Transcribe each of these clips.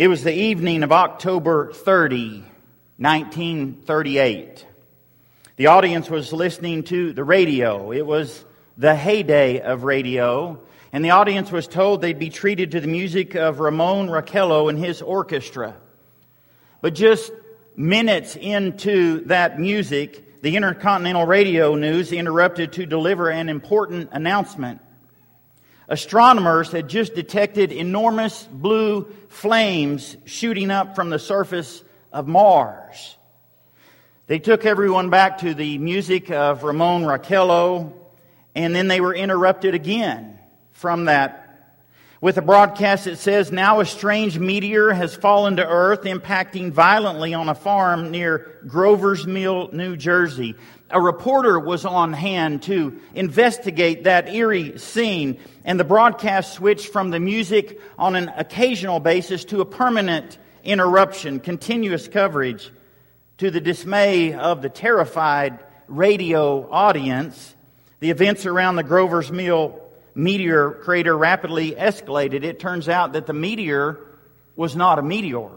It was the evening of October 30, 1938. The audience was listening to the radio. It was the heyday of radio, and the audience was told they'd be treated to the music of Ramon Raquello and his orchestra. But just minutes into that music, the Intercontinental Radio News interrupted to deliver an important announcement. Astronomers had just detected enormous blue flames shooting up from the surface of Mars. They took everyone back to the music of Ramon Raquello, and then they were interrupted again from that with a broadcast that says, Now a strange meteor has fallen to earth, impacting violently on a farm near Grover's Mill, New Jersey. A reporter was on hand to investigate that eerie scene, and the broadcast switched from the music on an occasional basis to a permanent interruption, continuous coverage. To the dismay of the terrified radio audience, the events around the Grover's Mill meteor crater rapidly escalated. It turns out that the meteor was not a meteor.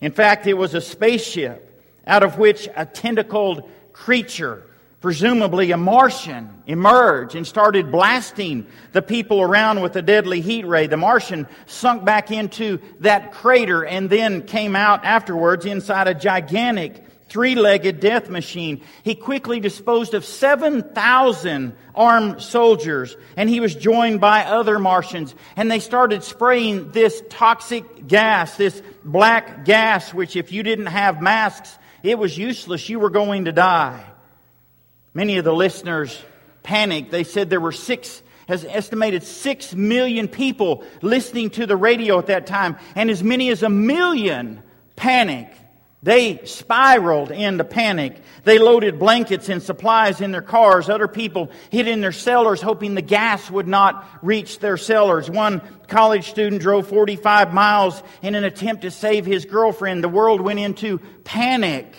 In fact, it was a spaceship out of which a tentacled creature, presumably a Martian, emerged and started blasting the people around with a deadly heat ray. The Martian sunk back into that crater and then came out afterwards inside a gigantic three-legged death machine. He quickly disposed of 7,000 armed soldiers and he was joined by other Martians and they started spraying this toxic gas, this black gas, which if you didn't have masks, it was useless. You were going to die. Many of the listeners panicked. They said there were six, has estimated six million people listening to the radio at that time, and as many as a million panicked. They spiraled into panic. They loaded blankets and supplies in their cars. Other people hid in their cellars hoping the gas would not reach their cellars. One college student drove 45 miles in an attempt to save his girlfriend. The world went into panic.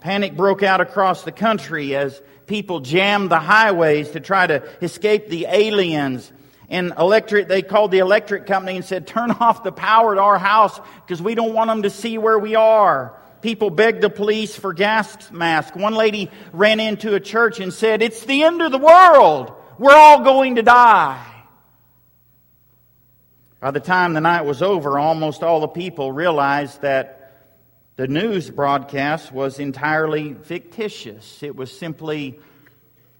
Panic broke out across the country as people jammed the highways to try to escape the aliens and electric, they called the electric company and said, turn off the power at our house because we don't want them to see where we are. People begged the police for gas masks. One lady ran into a church and said, it's the end of the world. We're all going to die. By the time the night was over, almost all the people realized that the news broadcast was entirely fictitious. It was simply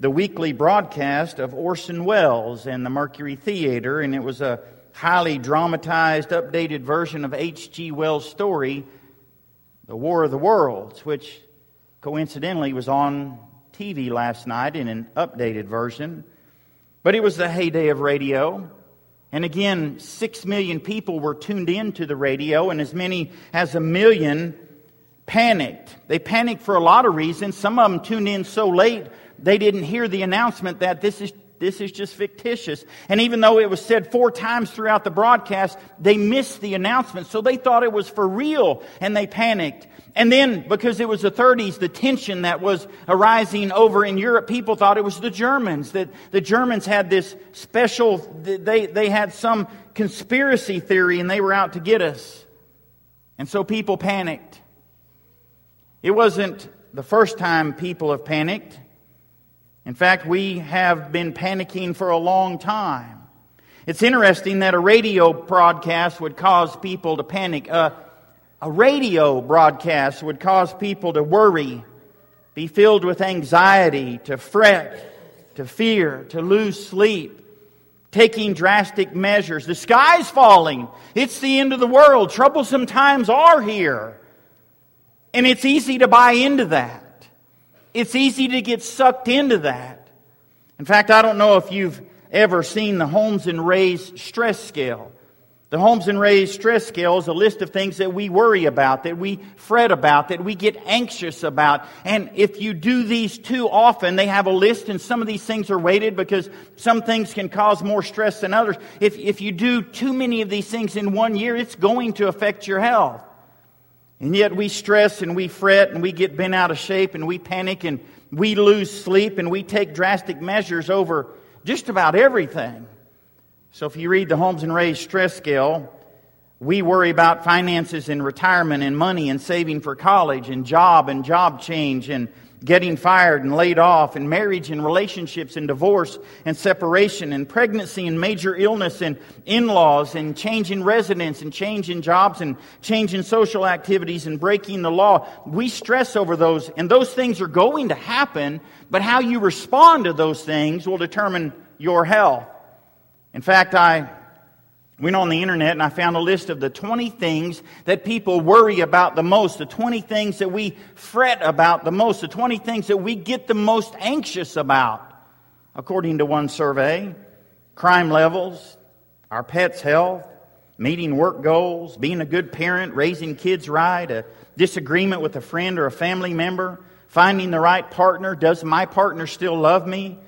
the weekly broadcast of Orson Welles and the Mercury Theater, and it was a highly dramatized, updated version of H.G. Wells' story, The War of the Worlds, which coincidentally was on TV last night in an updated version. But it was the heyday of radio. And again, six million people were tuned in to the radio, and as many as a million panicked. They panicked for a lot of reasons. Some of them tuned in so late they didn't hear the announcement that this is this is just fictitious. And even though it was said four times throughout the broadcast, they missed the announcement. So they thought it was for real and they panicked. And then, because it was the 30s, the tension that was arising over in Europe, people thought it was the Germans, that the Germans had this special, they, they had some conspiracy theory and they were out to get us. And so people panicked. It wasn't the first time people have panicked. In fact, we have been panicking for a long time. It's interesting that a radio broadcast would cause people to panic. Uh, a radio broadcast would cause people to worry, be filled with anxiety, to fret, to fear, to lose sleep, taking drastic measures. The sky's falling. It's the end of the world. Troublesome times are here. And it's easy to buy into that. It's easy to get sucked into that. In fact, I don't know if you've ever seen the Holmes and Rahe's stress scale. The Holmes and Rahe's stress scale is a list of things that we worry about, that we fret about, that we get anxious about. And if you do these too often, they have a list and some of these things are weighted because some things can cause more stress than others. If, if you do too many of these things in one year, it's going to affect your health. And yet we stress and we fret and we get bent out of shape and we panic and we lose sleep and we take drastic measures over just about everything. So if you read the Holmes and Rahe stress scale, We worry about finances and retirement and money and saving for college and job and job change and getting fired and laid off and marriage and relationships and divorce and separation and pregnancy and major illness and in-laws and change in residence and change in jobs and change in social activities and breaking the law. We stress over those and those things are going to happen, but how you respond to those things will determine your health. In fact, I went on the internet and I found a list of the 20 things that people worry about the most, the 20 things that we fret about the most, the 20 things that we get the most anxious about. According to one survey, crime levels, our pets' health, meeting work goals, being a good parent, raising kids right, a disagreement with a friend or a family member, finding the right partner, does my partner still love me?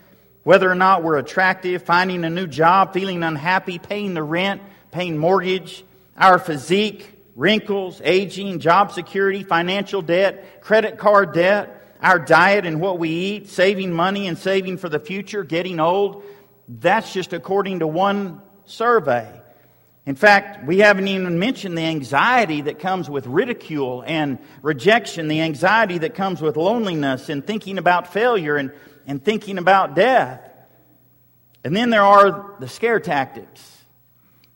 Whether or not we're attractive, finding a new job, feeling unhappy, paying the rent, paying mortgage, our physique, wrinkles, aging, job security, financial debt, credit card debt, our diet and what we eat, saving money and saving for the future, getting old. That's just according to one survey. In fact, we haven't even mentioned the anxiety that comes with ridicule and rejection, the anxiety that comes with loneliness and thinking about failure and and thinking about death. And then there are the scare tactics.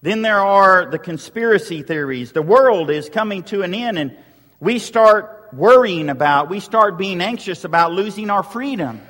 Then there are the conspiracy theories. The world is coming to an end, and we start worrying about, we start being anxious about losing our freedom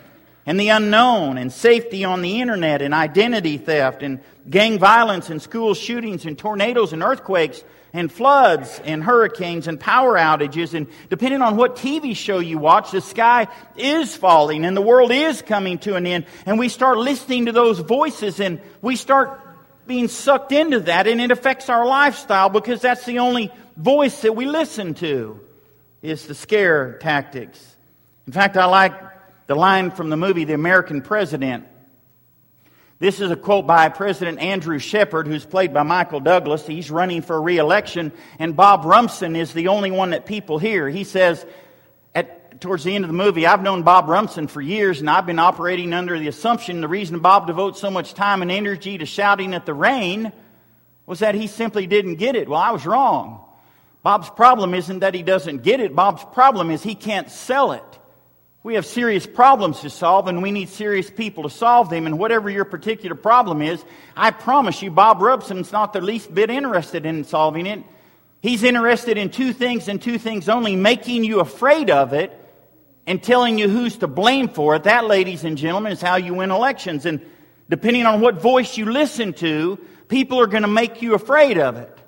and the unknown and safety on the internet and identity theft and gang violence and school shootings and tornadoes and earthquakes and floods and hurricanes and power outages. And depending on what TV show you watch, the sky is falling and the world is coming to an end. And we start listening to those voices and we start being sucked into that and it affects our lifestyle because that's the only voice that we listen to is the scare tactics. In fact, I like the line from the movie The American President this is a quote by President Andrew Shepard, who's played by Michael Douglas. He's running for reelection, and Bob Rumson is the only one that people hear. He says, at, towards the end of the movie, I've known Bob Rumson for years, and I've been operating under the assumption the reason Bob devotes so much time and energy to shouting at the rain was that he simply didn't get it. Well, I was wrong. Bob's problem isn't that he doesn't get it. Bob's problem is he can't sell it. We have serious problems to solve and we need serious people to solve them. And whatever your particular problem is, I promise you, Bob Rumson's not the least bit interested in solving it. He's interested in two things and two things only, making you afraid of it and telling you who's to blame for it. That, ladies and gentlemen, is how you win elections. And depending on what voice you listen to, people are going to make you afraid of it.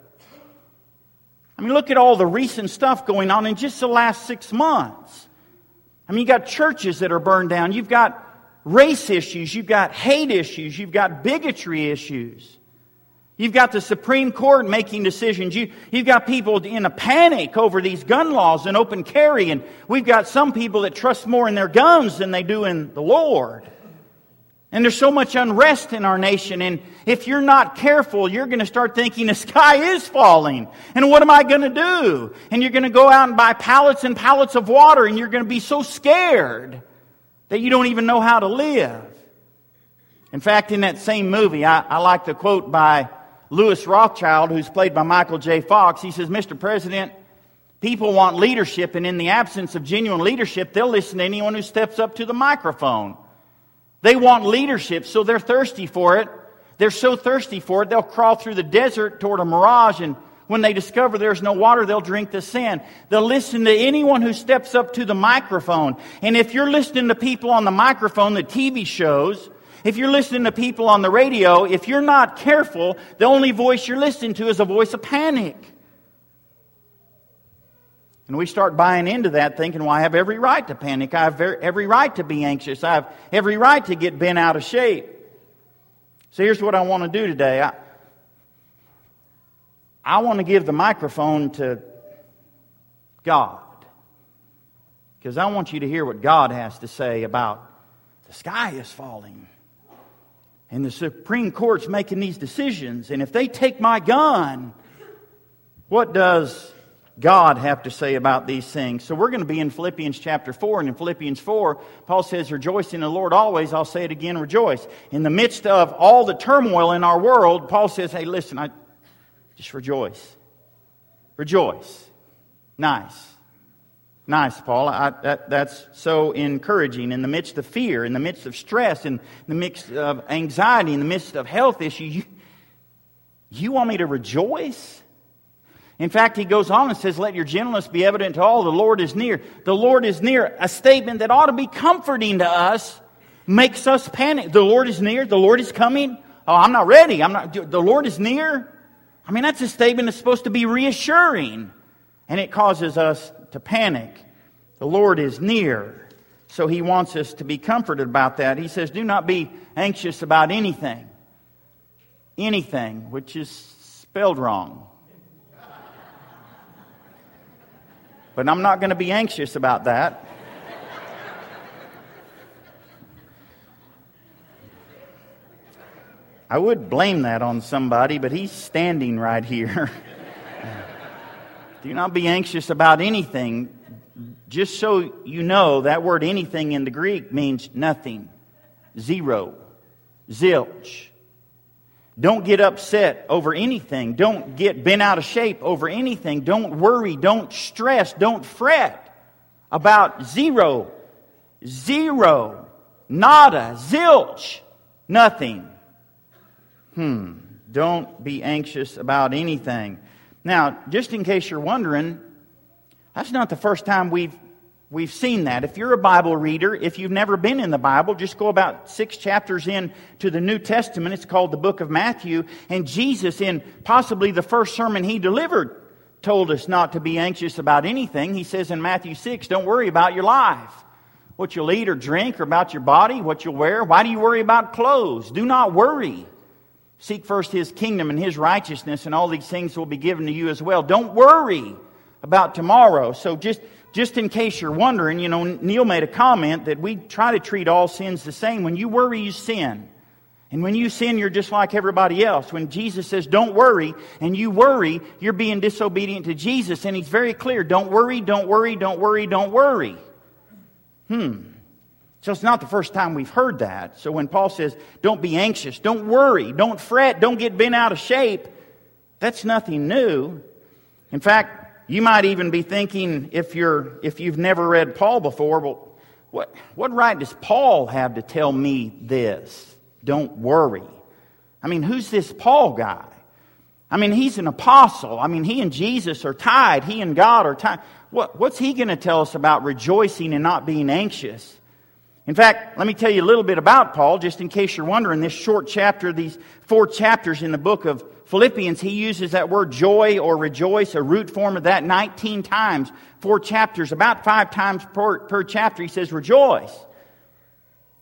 I mean, look at all the recent stuff going on in just the last six months. I mean, you've got churches that are burned down. You've got race issues. You've got hate issues. You've got bigotry issues. You've got the Supreme Court making decisions. You, have got people in a panic over these gun laws and open carry. And we've got some people that trust more in their guns than they do in the Lord. And there's so much unrest in our nation. And if you're not careful, you're going to start thinking the sky is falling. And what am I going to do? And you're going to go out and buy pallets and pallets of water and you're going to be so scared that you don't even know how to live. In fact, in that same movie, I, I like the quote by Lewis Rothschild, who's played by Michael J. Fox. He says, Mr. President, people want leadership, and in the absence of genuine leadership, they'll listen to anyone who steps up to the microphone. They want leadership, so they're thirsty for it. They're so thirsty for it, they'll crawl through the desert toward a mirage, and when they discover there's no water, they'll drink the sand. They'll listen to anyone who steps up to the microphone. And if you're listening to people on the microphone, the TV shows, if you're listening to people on the radio, if you're not careful, the only voice you're listening to is a voice of panic. And we start buying into that thinking, well, I have every right to panic. I have every right to be anxious. I have every right to get bent out of shape. So here's what I want to do today. I, I want to give the microphone to God. Because I want you to hear what God has to say about the sky is falling. And the Supreme Court's making these decisions. And if they take my gun, what does God have to say about these things. So we're going to be in Philippians chapter 4. And in Philippians 4, Paul says, Rejoice in the Lord always. I'll say it again, rejoice. In the midst of all the turmoil in our world, Paul says, Hey, listen, I just rejoice. Rejoice. Nice. Nice, Paul. I, that, that's so encouraging. In the midst of fear, in the midst of stress, in the midst of anxiety, in the midst of health issues, you, you want me to rejoice? In fact, he goes on and says, Let your gentleness be evident to all. The Lord is near. The Lord is near. A statement that ought to be comforting to us makes us panic. The Lord is near. The Lord is coming. Oh, I'm not ready. I'm not, the Lord is near. I mean, that's a statement that's supposed to be reassuring. And it causes us to panic. The Lord is near. So he wants us to be comforted about that. He says, Do not be anxious about anything. Anything, which is spelled wrong. But I'm not going to be anxious about that. I would blame that on somebody, but he's standing right here. Do not be anxious about anything. Just so you know, that word anything in the Greek means nothing, zero, zilch. Don't get upset over anything. Don't get bent out of shape over anything. Don't worry. Don't stress. Don't fret about zero, zero, nada, zilch, nothing. Hmm. Don't be anxious about anything. Now, just in case you're wondering, that's not the first time we've We've seen that. If you're a Bible reader, if you've never been in the Bible, just go about six chapters in to the New Testament. It's called the book of Matthew. And Jesus, in possibly the first sermon he delivered, told us not to be anxious about anything. He says in Matthew 6, don't worry about your life. What you'll eat or drink or about your body, what you'll wear. Why do you worry about clothes? Do not worry. Seek first his kingdom and his righteousness, and all these things will be given to you as well. Don't worry about tomorrow. So just just in case you're wondering, you know, Neil made a comment that we try to treat all sins the same. When you worry, you sin. And when you sin, you're just like everybody else. When Jesus says, don't worry, and you worry, you're being disobedient to Jesus. And he's very clear don't worry, don't worry, don't worry, don't worry. Hmm. So it's not the first time we've heard that. So when Paul says, don't be anxious, don't worry, don't fret, don't get bent out of shape, that's nothing new. In fact, you might even be thinking, if, you're, if you've never read Paul before, well, what, what right does Paul have to tell me this? Don't worry. I mean, who's this Paul guy? I mean, he's an apostle. I mean, he and Jesus are tied. He and God are tied. What, what's he going to tell us about rejoicing and not being anxious? In fact, let me tell you a little bit about Paul, just in case you're wondering. This short chapter, these four chapters in the book of Philippians, he uses that word joy or rejoice, a root form of that 19 times, four chapters, about five times per, per chapter. He says rejoice.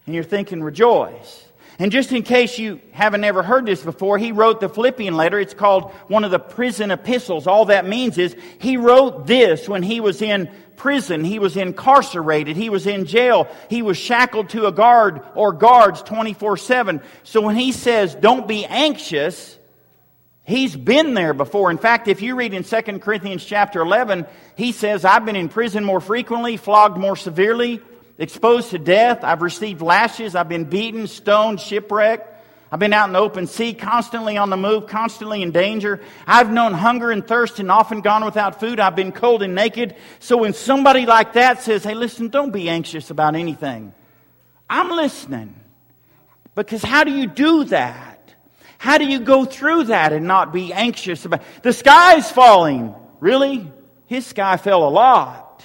And you're thinking rejoice. And just in case you haven't ever heard this before, he wrote the Philippian letter. It's called one of the prison epistles. All that means is he wrote this when he was in prison. He was incarcerated. He was in jail. He was shackled to a guard or guards 24 7. So when he says, don't be anxious, He's been there before. In fact, if you read in 2 Corinthians chapter 11, he says, I've been in prison more frequently, flogged more severely, exposed to death. I've received lashes. I've been beaten, stoned, shipwrecked. I've been out in the open sea, constantly on the move, constantly in danger. I've known hunger and thirst and often gone without food. I've been cold and naked. So when somebody like that says, hey, listen, don't be anxious about anything, I'm listening. Because how do you do that? How do you go through that and not be anxious about the sky's falling? Really? His sky fell a lot.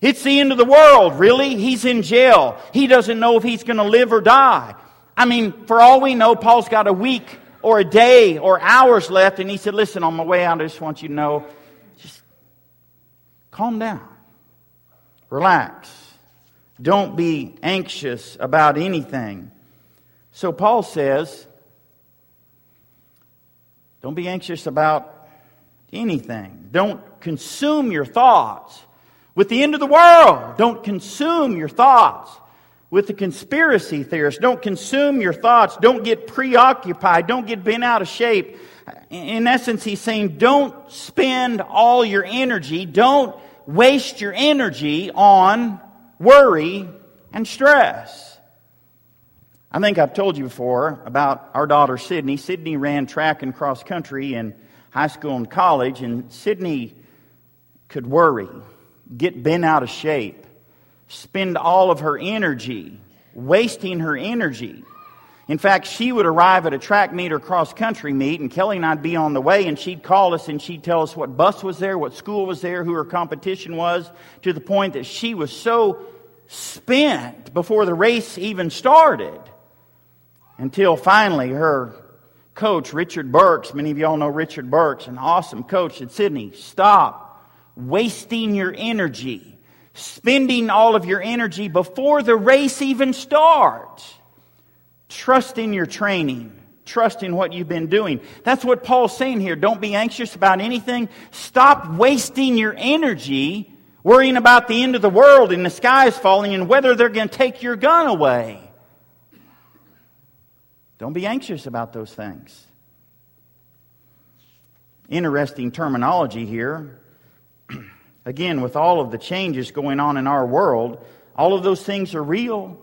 It's the end of the world, really? He's in jail. He doesn't know if he's going to live or die. I mean, for all we know, Paul's got a week or a day or hours left, and he said, Listen, on my way out, I just want you to know, just calm down, relax. Don't be anxious about anything. So Paul says, don't be anxious about anything. Don't consume your thoughts with the end of the world. Don't consume your thoughts with the conspiracy theorists. Don't consume your thoughts. Don't get preoccupied. Don't get bent out of shape. In essence, he's saying don't spend all your energy. Don't waste your energy on worry and stress. I think I've told you before about our daughter Sydney. Sydney ran track and cross country in high school and college, and Sydney could worry, get bent out of shape, spend all of her energy, wasting her energy. In fact, she would arrive at a track meet or cross country meet, and Kelly and I'd be on the way, and she'd call us and she'd tell us what bus was there, what school was there, who her competition was, to the point that she was so spent before the race even started. Until finally, her coach, Richard Burks, many of y'all know Richard Burks, an awesome coach at Sydney, stop wasting your energy, spending all of your energy before the race even starts. Trust in your training. Trust in what you've been doing. That's what Paul's saying here. Don't be anxious about anything. Stop wasting your energy worrying about the end of the world and the sky is falling and whether they're going to take your gun away. Don't be anxious about those things. Interesting terminology here. Again, with all of the changes going on in our world, all of those things are real.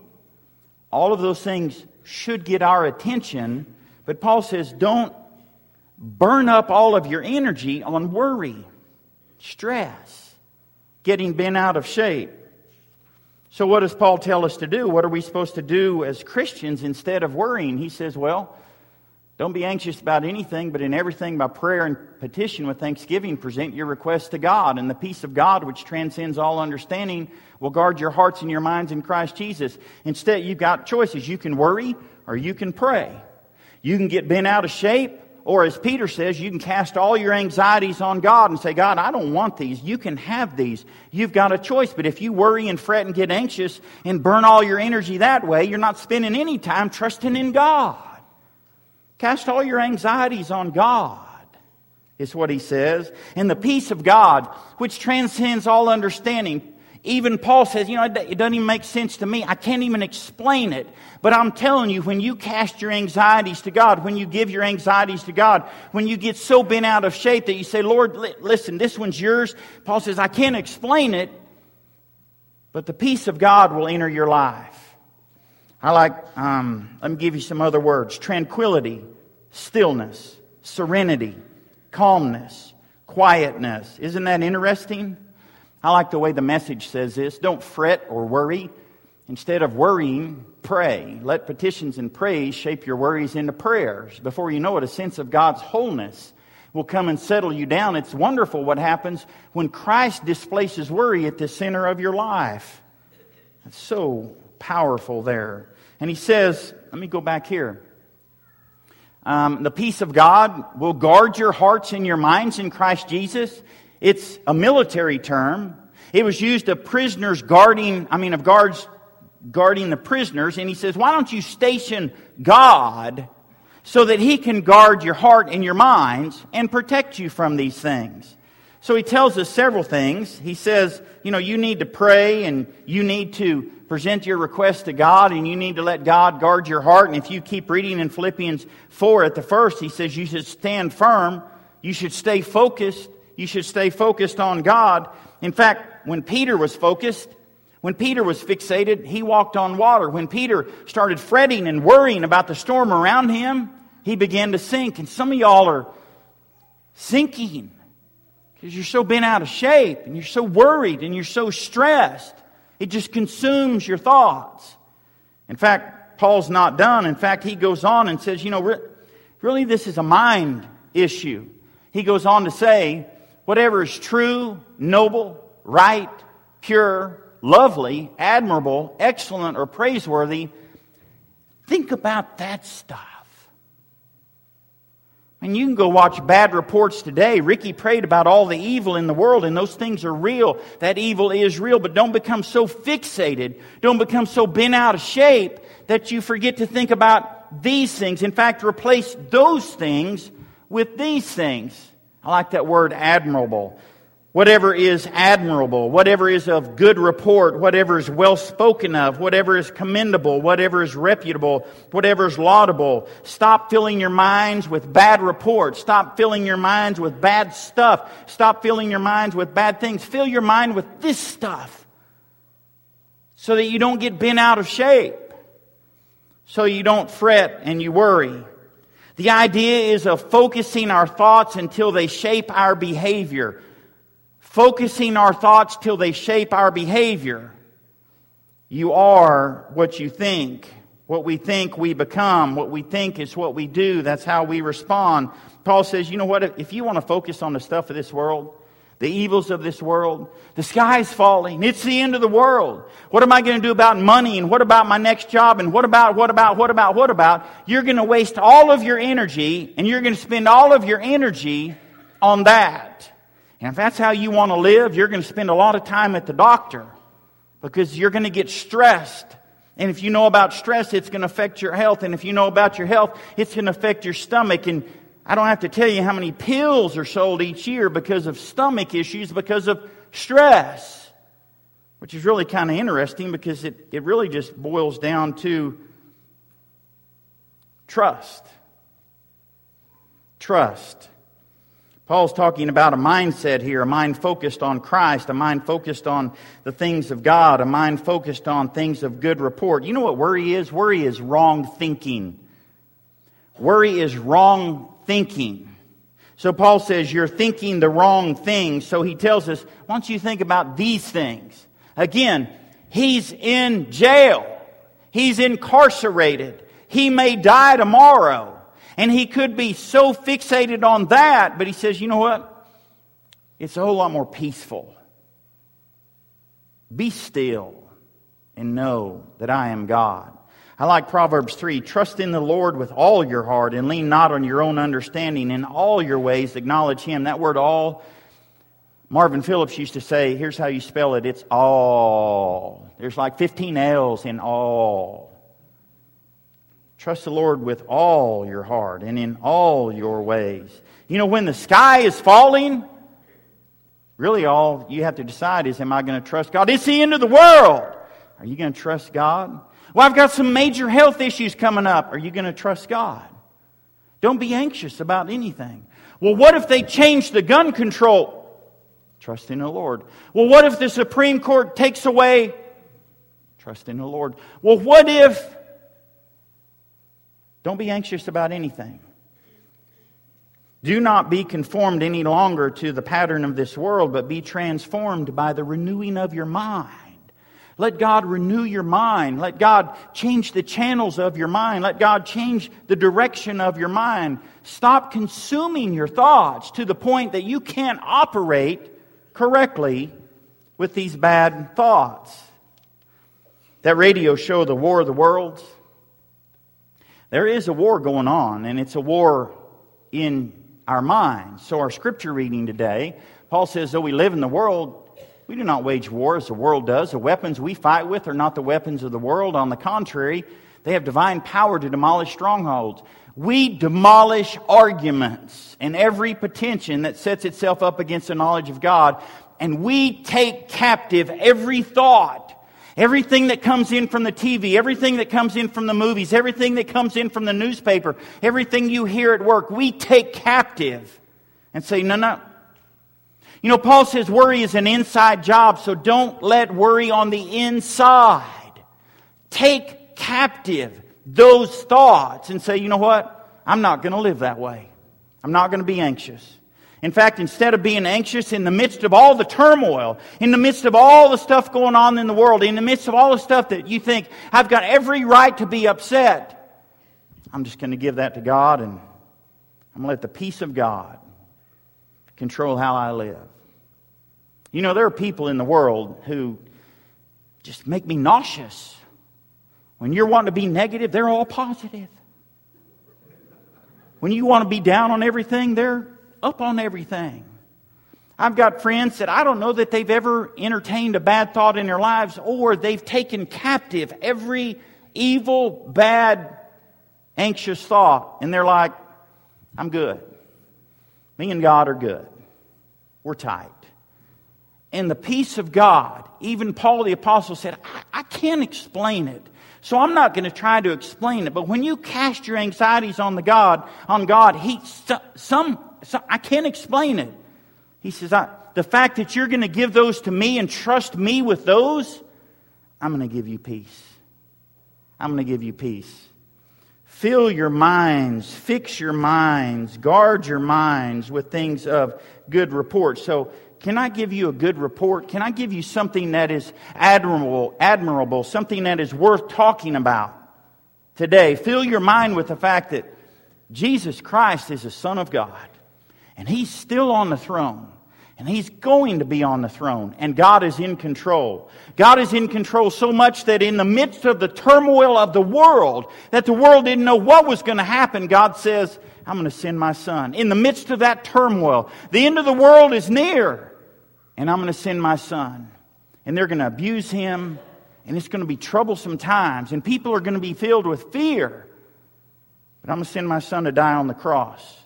All of those things should get our attention. But Paul says, don't burn up all of your energy on worry, stress, getting bent out of shape. So, what does Paul tell us to do? What are we supposed to do as Christians instead of worrying? He says, well, don't be anxious about anything, but in everything by prayer and petition with thanksgiving, present your requests to God. And the peace of God, which transcends all understanding, will guard your hearts and your minds in Christ Jesus. Instead, you've got choices. You can worry or you can pray. You can get bent out of shape or as Peter says, you can cast all your anxieties on God and say, God, I don't want these. You can have these. You've got a choice. But if you worry and fret and get anxious and burn all your energy that way, you're not spending any time trusting in God. Cast all your anxieties on God, is what he says. And the peace of God, which transcends all understanding, even Paul says, you know, it doesn't even make sense to me. I can't even explain it. But I'm telling you, when you cast your anxieties to God, when you give your anxieties to God, when you get so bent out of shape that you say, Lord, listen, this one's yours. Paul says, I can't explain it, but the peace of God will enter your life. I like, um, let me give you some other words tranquility, stillness, serenity, calmness, quietness. Isn't that interesting? I like the way the message says this don't fret or worry. Instead of worrying, pray. Let petitions and praise shape your worries into prayers. Before you know it, a sense of God's wholeness will come and settle you down. It's wonderful what happens when Christ displaces worry at the center of your life. It's so powerful there. And he says, let me go back here. Um, the peace of God will guard your hearts and your minds in Christ Jesus. It's a military term. It was used of prisoners guarding, I mean, of guards guarding the prisoners. And he says, why don't you station God so that he can guard your heart and your minds and protect you from these things? So he tells us several things. He says, you know, you need to pray and you need to present your request to God and you need to let God guard your heart. And if you keep reading in Philippians 4 at the first, he says you should stand firm. You should stay focused you should stay focused on God. In fact, when Peter was focused, when Peter was fixated, he walked on water. When Peter started fretting and worrying about the storm around him, he began to sink. And some of y'all are sinking because you're so bent out of shape and you're so worried and you're so stressed. It just consumes your thoughts. In fact, Paul's not done. In fact, he goes on and says, you know, really this is a mind issue. He goes on to say, whatever is true, noble, right, pure, lovely, admirable, excellent, or praiseworthy, think about that stuff. And you can go watch bad reports today. Ricky prayed about all the evil in the world, and those things are real. That evil is real, but don't become so fixated, don't become so bent out of shape that you forget to think about these things. In fact, replace those things with these things. I like that word admirable. Whatever is admirable, whatever is of good report, whatever is well spoken of, whatever is commendable, whatever is reputable, whatever is laudable. Stop filling your minds with bad reports. Stop filling your minds with bad stuff. Stop filling your minds with bad things. Fill your mind with this stuff so that you don't get bent out of shape, so you don't fret and you worry. The idea is of focusing our thoughts until they shape our behavior. Focusing our thoughts till they shape our behavior. You are what you think. What we think, we become. What we think is what we do. That's how we respond. Paul says, you know what? If you want to focus on the stuff of this world, the evils of this world, the sky's falling. It's the end of the world. What am I going to do about money? And what about my next job? And what about, what about, what about, what about? You're going to waste all of your energy and you're going to spend all of your energy on that. And if that's how you want to live, you're going to spend a lot of time at the doctor because you're going to get stressed and if you know about stress, it's going to affect your health. And if you know about your health, it's going to affect your stomach. And I don't have to tell you how many pills are sold each year because of stomach issues, because of stress. Which is really kind of interesting because it, it really just boils down to trust. Trust. Paul's talking about a mindset here, a mind focused on Christ, a mind focused on the things of God, a mind focused on things of good report. You know what worry is? Worry is wrong thinking. Worry is wrong thinking. So Paul says you're thinking the wrong things. So he tells us, once you think about these things, again, he's in jail. He's incarcerated. He may die tomorrow. And he could be so fixated on that, but he says, you know what? It's a whole lot more peaceful. Be still and know that I am God. I like Proverbs 3 trust in the Lord with all your heart and lean not on your own understanding. In all your ways, acknowledge Him. That word all, Marvin Phillips used to say, here's how you spell it it's all. There's like 15 L's in all. Trust the Lord with all your heart and in all your ways. You know, when the sky is falling, really all you have to decide is, am I going to trust God? It's the end of the world. Are you going to trust God? Well, I've got some major health issues coming up. Are you going to trust God? Don't be anxious about anything. Well, what if they change the gun control? Trust in the Lord. Well, what if the Supreme Court takes away? Trust in the Lord. Well, what if don't be anxious about anything. Do not be conformed any longer to the pattern of this world, but be transformed by the renewing of your mind. Let God renew your mind. Let God change the channels of your mind. Let God change the direction of your mind. Stop consuming your thoughts to the point that you can't operate correctly with these bad thoughts. That radio show, The War of the Worlds, there is a war going on, and it's a war in our minds. So, our scripture reading today, Paul says, though we live in the world, we do not wage war as the world does. The weapons we fight with are not the weapons of the world. On the contrary, they have divine power to demolish strongholds. We demolish arguments and every pretension that sets itself up against the knowledge of God, and we take captive every thought Everything that comes in from the TV, everything that comes in from the movies, everything that comes in from the newspaper, everything you hear at work, we take captive and say, no, no. You know, Paul says worry is an inside job, so don't let worry on the inside. Take captive those thoughts and say, you know what? I'm not going to live that way. I'm not going to be anxious. In fact, instead of being anxious in the midst of all the turmoil, in the midst of all the stuff going on in the world, in the midst of all the stuff that you think, I've got every right to be upset, I'm just going to give that to God and I'm going to let the peace of God control how I live. You know, there are people in the world who just make me nauseous. When you're wanting to be negative, they're all positive. When you want to be down on everything, they're up on everything. I've got friends that I don't know that they've ever entertained a bad thought in their lives or they've taken captive every evil, bad, anxious thought. And they're like, I'm good. Me and God are good. We're tight. And the peace of God, even Paul the Apostle said, I, I can't explain it. So I'm not going to try to explain it. But when you cast your anxieties on the God, on God, He, some so I can't explain it. He says, the fact that you're going to give those to me and trust me with those, I'm going to give you peace. I'm going to give you peace. Fill your minds, fix your minds, guard your minds with things of good report. So, can I give you a good report? Can I give you something that is admirable, admirable, something that is worth talking about today? Fill your mind with the fact that Jesus Christ is the Son of God, and He's still on the throne. And he's going to be on the throne. And God is in control. God is in control so much that in the midst of the turmoil of the world, that the world didn't know what was going to happen, God says, I'm going to send my son. In the midst of that turmoil, the end of the world is near. And I'm going to send my son. And they're going to abuse him. And it's going to be troublesome times. And people are going to be filled with fear. But I'm going to send my son to die on the cross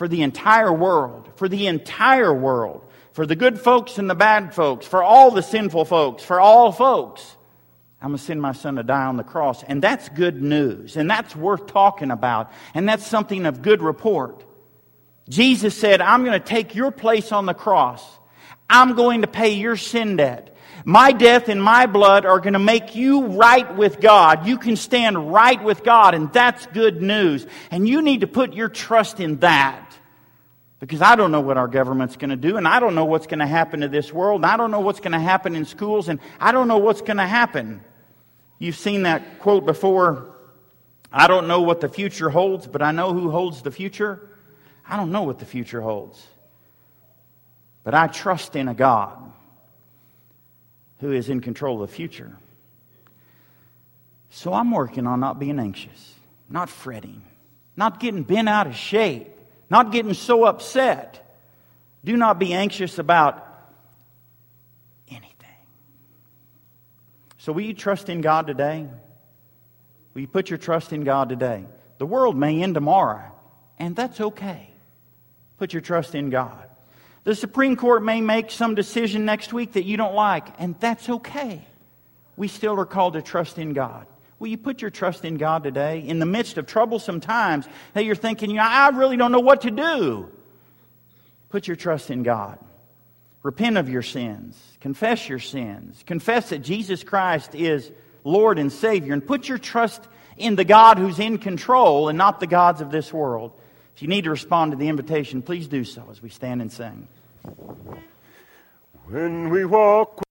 for the entire world, for the entire world, for the good folks and the bad folks, for all the sinful folks, for all folks. I'm going to send my son to die on the cross. And that's good news. And that's worth talking about. And that's something of good report. Jesus said, I'm going to take your place on the cross. I'm going to pay your sin debt. My death and my blood are going to make you right with God. You can stand right with God, and that's good news. And you need to put your trust in that. Because I don't know what our government's going to do, and I don't know what's going to happen to this world, and I don't know what's going to happen in schools, and I don't know what's going to happen. You've seen that quote before I don't know what the future holds, but I know who holds the future. I don't know what the future holds. But I trust in a God who is in control of the future. So I'm working on not being anxious, not fretting, not getting bent out of shape not getting so upset. Do not be anxious about anything. So, will you trust in God today? Will you put your trust in God today? The world may end tomorrow, and that's okay. Put your trust in God. The Supreme Court may make some decision next week that you don't like, and that's okay. We still are called to trust in God. Will you put your trust in God today in the midst of troublesome times that you're thinking, I really don't know what to do? Put your trust in God. Repent of your sins. Confess your sins. Confess that Jesus Christ is Lord and Savior. And put your trust in the God who's in control and not the gods of this world. If you need to respond to the invitation, please do so as we stand and sing. When we walk